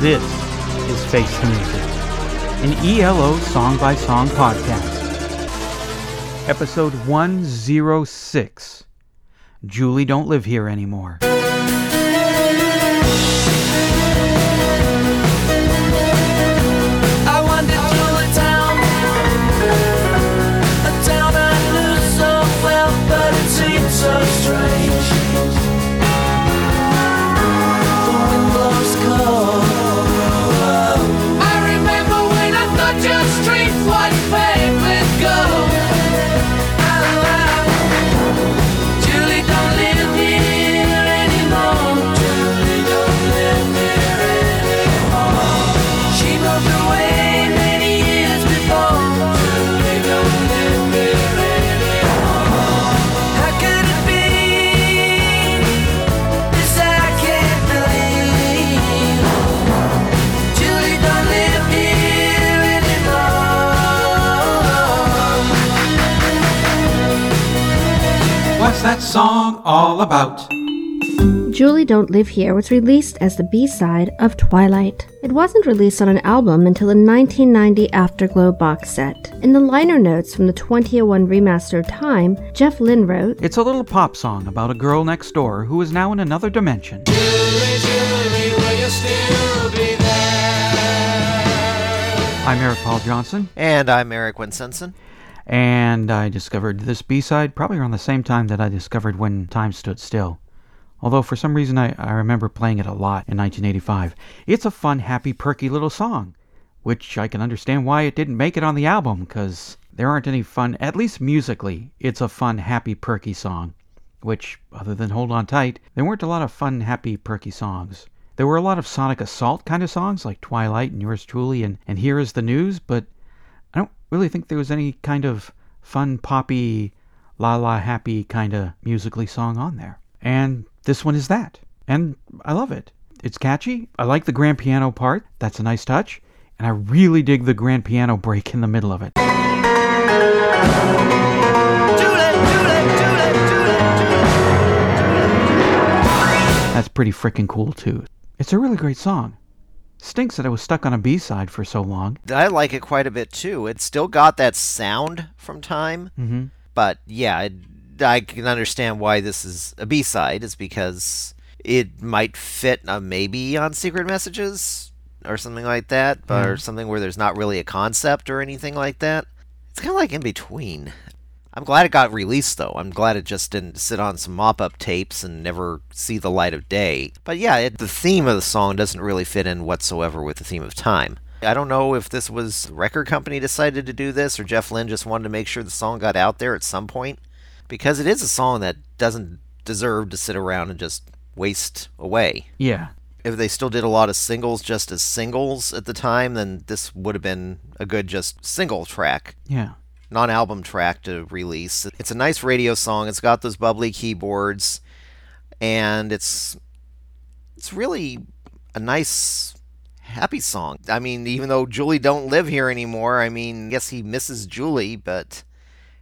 This is Face the Music, an ELO song by song podcast. Episode 106 Julie Don't Live Here Anymore. Song all about? Julie Don't Live Here was released as the B side of Twilight. It wasn't released on an album until the 1990 Afterglow box set. In the liner notes from the 2001 remaster of Time, Jeff Lynne wrote, It's a little pop song about a girl next door who is now in another dimension. I'm Eric Paul Johnson, And I'm Eric Winsenson. And I discovered this B side probably around the same time that I discovered When Time Stood Still. Although for some reason I, I remember playing it a lot in 1985. It's a fun, happy, perky little song, which I can understand why it didn't make it on the album, because there aren't any fun, at least musically, it's a fun, happy, perky song. Which, other than Hold On Tight, there weren't a lot of fun, happy, perky songs. There were a lot of Sonic Assault kind of songs, like Twilight and Yours Truly and, and Here Is the News, but really think there was any kind of fun, poppy, la la happy kind of musically song on there. And this one is that. And I love it. It's catchy. I like the grand piano part. That's a nice touch. And I really dig the grand piano break in the middle of it. That's pretty freaking cool too. It's a really great song. Stinks that I was stuck on a B side for so long. I like it quite a bit too. It's still got that sound from time, hmm but yeah, I, I can understand why this is a B side. Is because it might fit uh, maybe on Secret Messages or something like that, but, or something where there's not really a concept or anything like that. It's kind of like in between. I'm glad it got released though. I'm glad it just didn't sit on some mop-up tapes and never see the light of day. But yeah, it, the theme of the song doesn't really fit in whatsoever with the theme of time. I don't know if this was the record company decided to do this or Jeff Lynne just wanted to make sure the song got out there at some point because it is a song that doesn't deserve to sit around and just waste away. Yeah. If they still did a lot of singles just as singles at the time, then this would have been a good just single track Yeah. Non-album track to release. It's a nice radio song. It's got those bubbly keyboards, and it's it's really a nice happy song. I mean, even though Julie don't live here anymore, I mean, yes, he misses Julie, but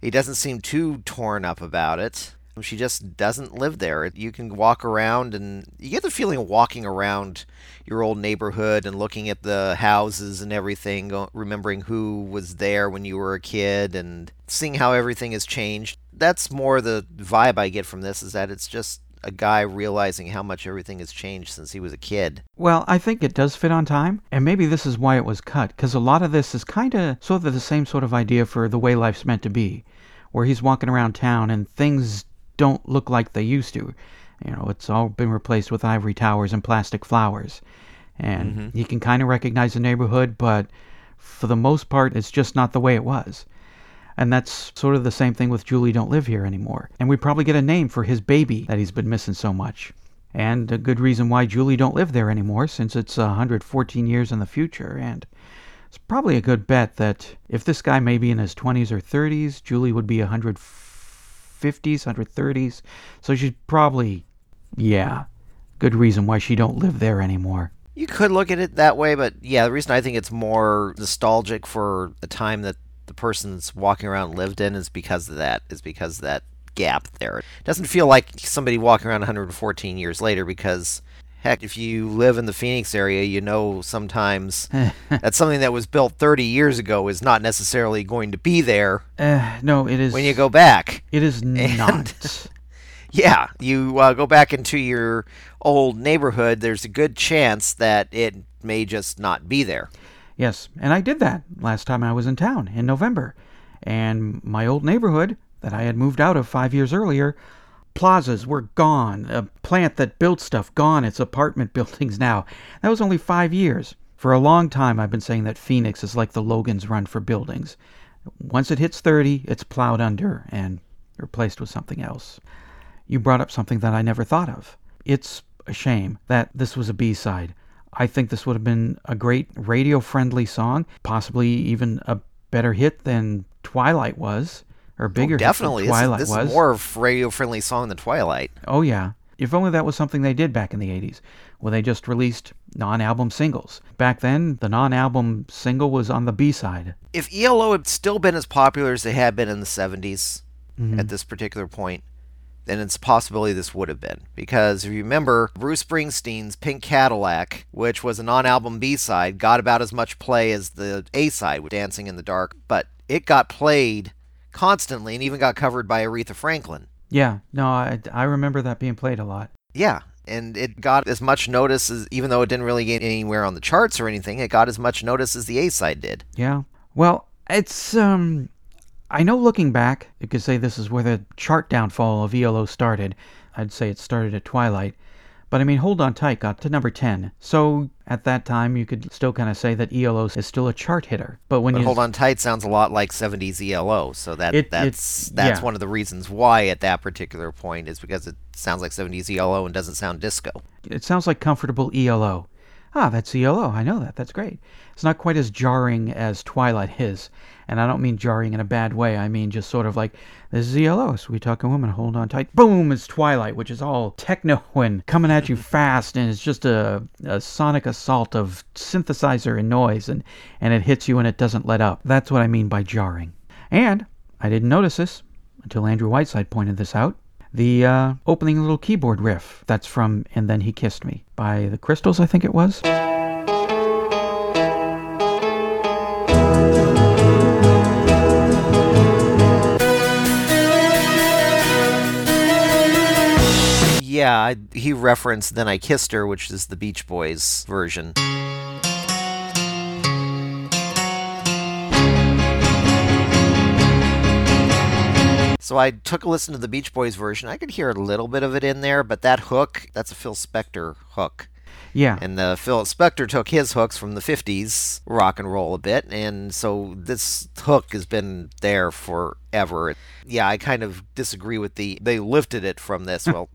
he doesn't seem too torn up about it. She just doesn't live there. You can walk around and you get the feeling of walking around your old neighborhood and looking at the houses and everything, remembering who was there when you were a kid and seeing how everything has changed. That's more the vibe I get from this is that it's just a guy realizing how much everything has changed since he was a kid. Well, I think it does fit on time, and maybe this is why it was cut, because a lot of this is kind of sort of the same sort of idea for the way life's meant to be, where he's walking around town and things don't look like they used to. You know, it's all been replaced with ivory towers and plastic flowers. And mm-hmm. you can kind of recognize the neighborhood, but for the most part, it's just not the way it was. And that's sort of the same thing with Julie Don't Live Here anymore. And we probably get a name for his baby that he's been missing so much. And a good reason why Julie don't live there anymore, since it's 114 years in the future. And it's probably a good bet that if this guy may be in his 20s or 30s, Julie would be 150s, 130s. So she's probably, yeah, good reason why she don't live there anymore. You could look at it that way, but yeah, the reason I think it's more nostalgic for the time that the person's walking around lived in is because of that. Is because that gap there. It doesn't feel like somebody walking around 114 years later because Heck, if you live in the Phoenix area, you know sometimes that something that was built 30 years ago is not necessarily going to be there Uh, no, it is. when you go back. It is not. Yeah, you uh, go back into your old neighborhood, there's a good chance that it may just not be there. Yes, and I did that last time I was in town in November. And my old neighborhood that I had moved out of five years earlier, plazas were gone. A plant that built stuff gone. It's apartment buildings now. That was only five years. For a long time, I've been saying that Phoenix is like the Logan's Run for buildings. Once it hits 30, it's plowed under and replaced with something else. You brought up something that I never thought of. It's a shame that this was a B side. I think this would have been a great radio friendly song, possibly even a better hit than Twilight was, or oh, bigger hit than Definitely, this, is, Twilight this was. is more radio friendly song than Twilight. Oh, yeah. If only that was something they did back in the 80s, where they just released non album singles. Back then, the non album single was on the B side. If ELO had still been as popular as they had been in the 70s Mm-hmm. at this particular point, then it's a possibility this would have been. Because if you remember, Bruce Springsteen's Pink Cadillac, which was a non album B side, got about as much play as the A side with Dancing in the Dark, but it got played constantly and even got covered by Aretha Franklin. Yeah, no, I, I remember that being played a lot. Yeah, and it got as much notice as, even though it didn't really get anywhere on the charts or anything, it got as much notice as the A side did. Yeah. Well, it's um I know looking back, you could say this is where the chart downfall of ELO started. I'd say it started at Twilight. But I mean, Hold On Tight got to number 10. So at that time, you could still kind of say that ELO is still a chart hitter. But when But you Hold On Tight sounds a lot like 70s ELO, so that It- that's it's- that's yeah. one of the reasons why at that particular point is because it sounds like 70s ELO and doesn't sound disco. it sounds like comfortable ELO. Ah, that's ELO. I know that. That's great. It's not quite as jarring as Twilight is. And I don't mean jarring in a bad way. I mean just sort of like, this is ELO, we talking woman, hold on tight. Boom, it's Twilight, which is all techno and coming at you fast. And it's just a, a sonic assault of synthesizer and noise. And, and it hits you and it doesn't let up. That's what I mean by jarring. And I didn't notice this until Andrew Whiteside pointed this out the uh, opening little keyboard riff. That's from And Then He Kissed Me by the Crystals, I think it was. Yeah, he referenced Then I Kissed Her, which is the Beach Boys version. So I took a listen to the Beach Boys version. I could hear a little bit of it in there, but that hook, that's a Phil Spector hook. Yeah. And uh, Phil Spector took his hooks from the 50s rock and roll a bit, and so this hook has been there forever. Yeah, I kind of disagree with the. They lifted it from this. Well,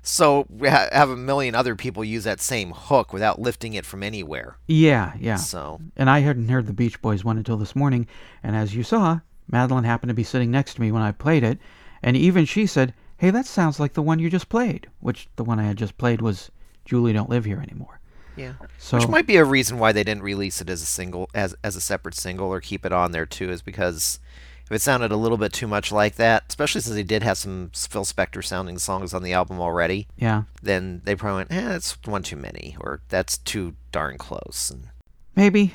so we ha- have a million other people use that same hook without lifting it from anywhere. yeah, yeah. So, And I hadn't heard the Beach Boys one until this morning. And as you saw, Madeline happened to be sitting next to me when I played it. And even she said, Hey, that sounds like the one you just played. Which the one I had just played was Julie Don't Live Here Anymore. yeah. So, Which might be a reason why they didn't release it as a single, as as a separate single, or keep it on there too, is because if it sounded a little bit too much like that, especially since they did have some Phil Spector sounding songs on the album already, yeah. then they probably went, eh, that's one too many, or that's too darn close. And Maybe.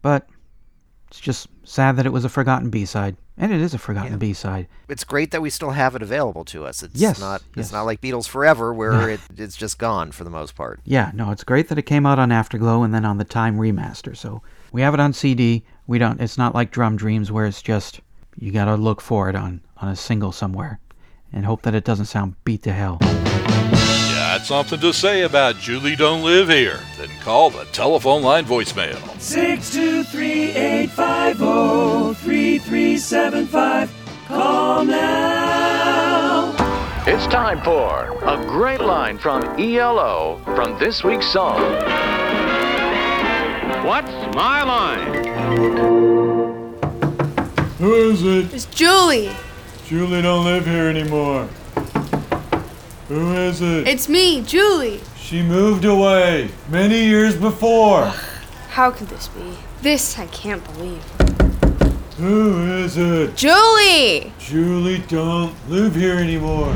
But it's just sad that it was a forgotten B side. And it is a forgotten Yeah. B side. it's great that we still have it available to us. It's Yes, not yes. it's not like Beatles Forever where it, it's just gone for the most part. Yeah, no, it's great that it came out on Afterglow and then on the Time remaster. So we have it on CD. We don't. It's not like Drum Dreams where it's just you gotta look for it on on a single somewhere, and hope that it doesn't sound beat to hell. Got something to say about Julie Don't Live Here? Then call the telephone line voicemail. 623-850-3375. Call now. It's time for a great line from ELO from this week's song. What's my line? Who is it? It's Julie. Julie don't live here anymore. Who is it? It's me, Julie. She moved away many years before. How could this be? This I can't believe. Who is it? Julie! Julie don't live here anymore.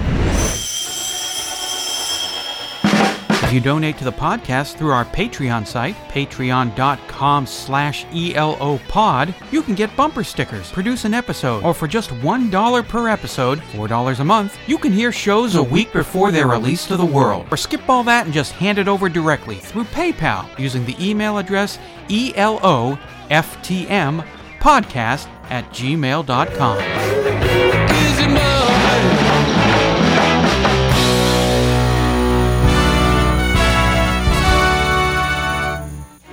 If you donate to the podcast through our Patreon site, patreon.com slash elopod, you can get bumper stickers, produce an episode, or for just $1 per episode, $4 a month, you can hear shows a week before they're released to the world. Or skip all that and just hand it over directly through PayPal using the email address E eloftmpodcast at gmail.com.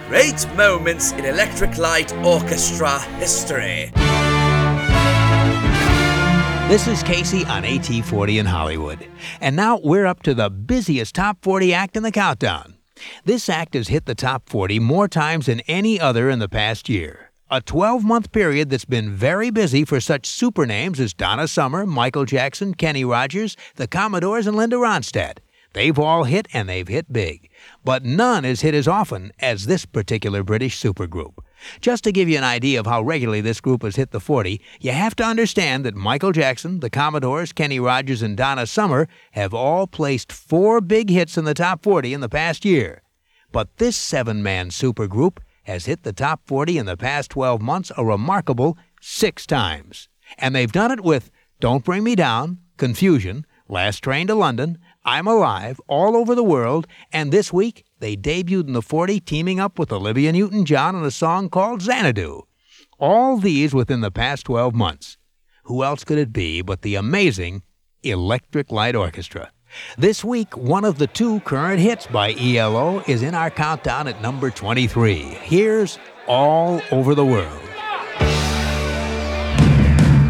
Great moments in Electric Light Orchestra history. This is Casey on AT40 in Hollywood. And now we're up to the busiest top 40 act in the countdown. This act has hit the top 40 more times than any other in the past year. A 12 month period that's been very busy for such super names as Donna Summer, Michael Jackson, Kenny Rogers, the Commodores, and Linda Ronstadt. They've all hit and they've hit big. But none has hit as often as this particular British supergroup. Just to give you an idea of how regularly this group has hit the 40, you have to understand that Michael Jackson, the Commodores, Kenny Rogers, and Donna Summer have all placed four big hits in the top 40 in the past year. But this seven man supergroup has hit the top 40 in the past 12 months a remarkable six times. And they've done it with Don't Bring Me Down, Confusion, Last Train to London, I'm Alive, all over the world, and this week they debuted in the 40 teaming up with Olivia Newton John on a song called Xanadu. All these within the past 12 months. Who else could it be but the amazing Electric Light Orchestra? This week, one of the two current hits by ELO is in our countdown at number 23. Here's All Over the World.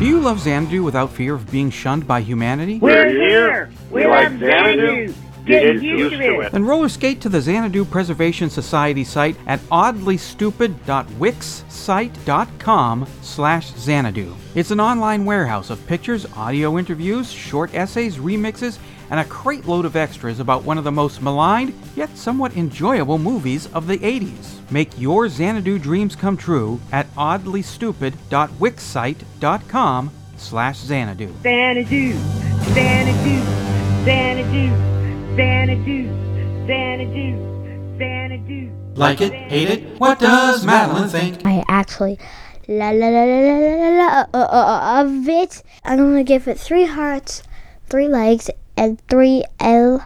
Do you love Xanadu without fear of being shunned by humanity? We're here. We like Xanadu. Get used to it. Then roller skate to the Xanadu Preservation Society site at oddlystupid.wixsite.com slash Xanadu. It's an online warehouse of pictures, audio interviews, short essays, remixes, and a crate load of extras about one of the most maligned yet somewhat enjoyable movies of the 80s. Make your Xanadu dreams come true at oddlystupid.wixsite.com slash Xanadu. Xanadu. Xanadu. Xanadu. Xanadu. Xanadu. Xanadu. Like it? Hate it? What does Madeline think? I actually la la la la la la la uh, uh, of it. I'm gonna give it three hearts, three legs, and three L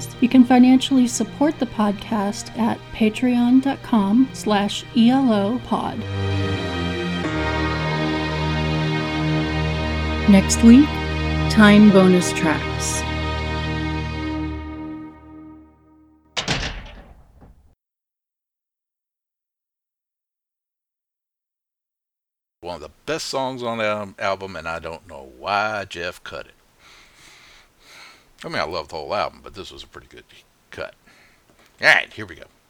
You can financially support the podcast at patreon.com slash elopod. Next week, time bonus tracks. One of the best songs on the album, and I don't know why Jeff cut it. I mean, I love the whole album, but this was a pretty good cut. All right, here we go.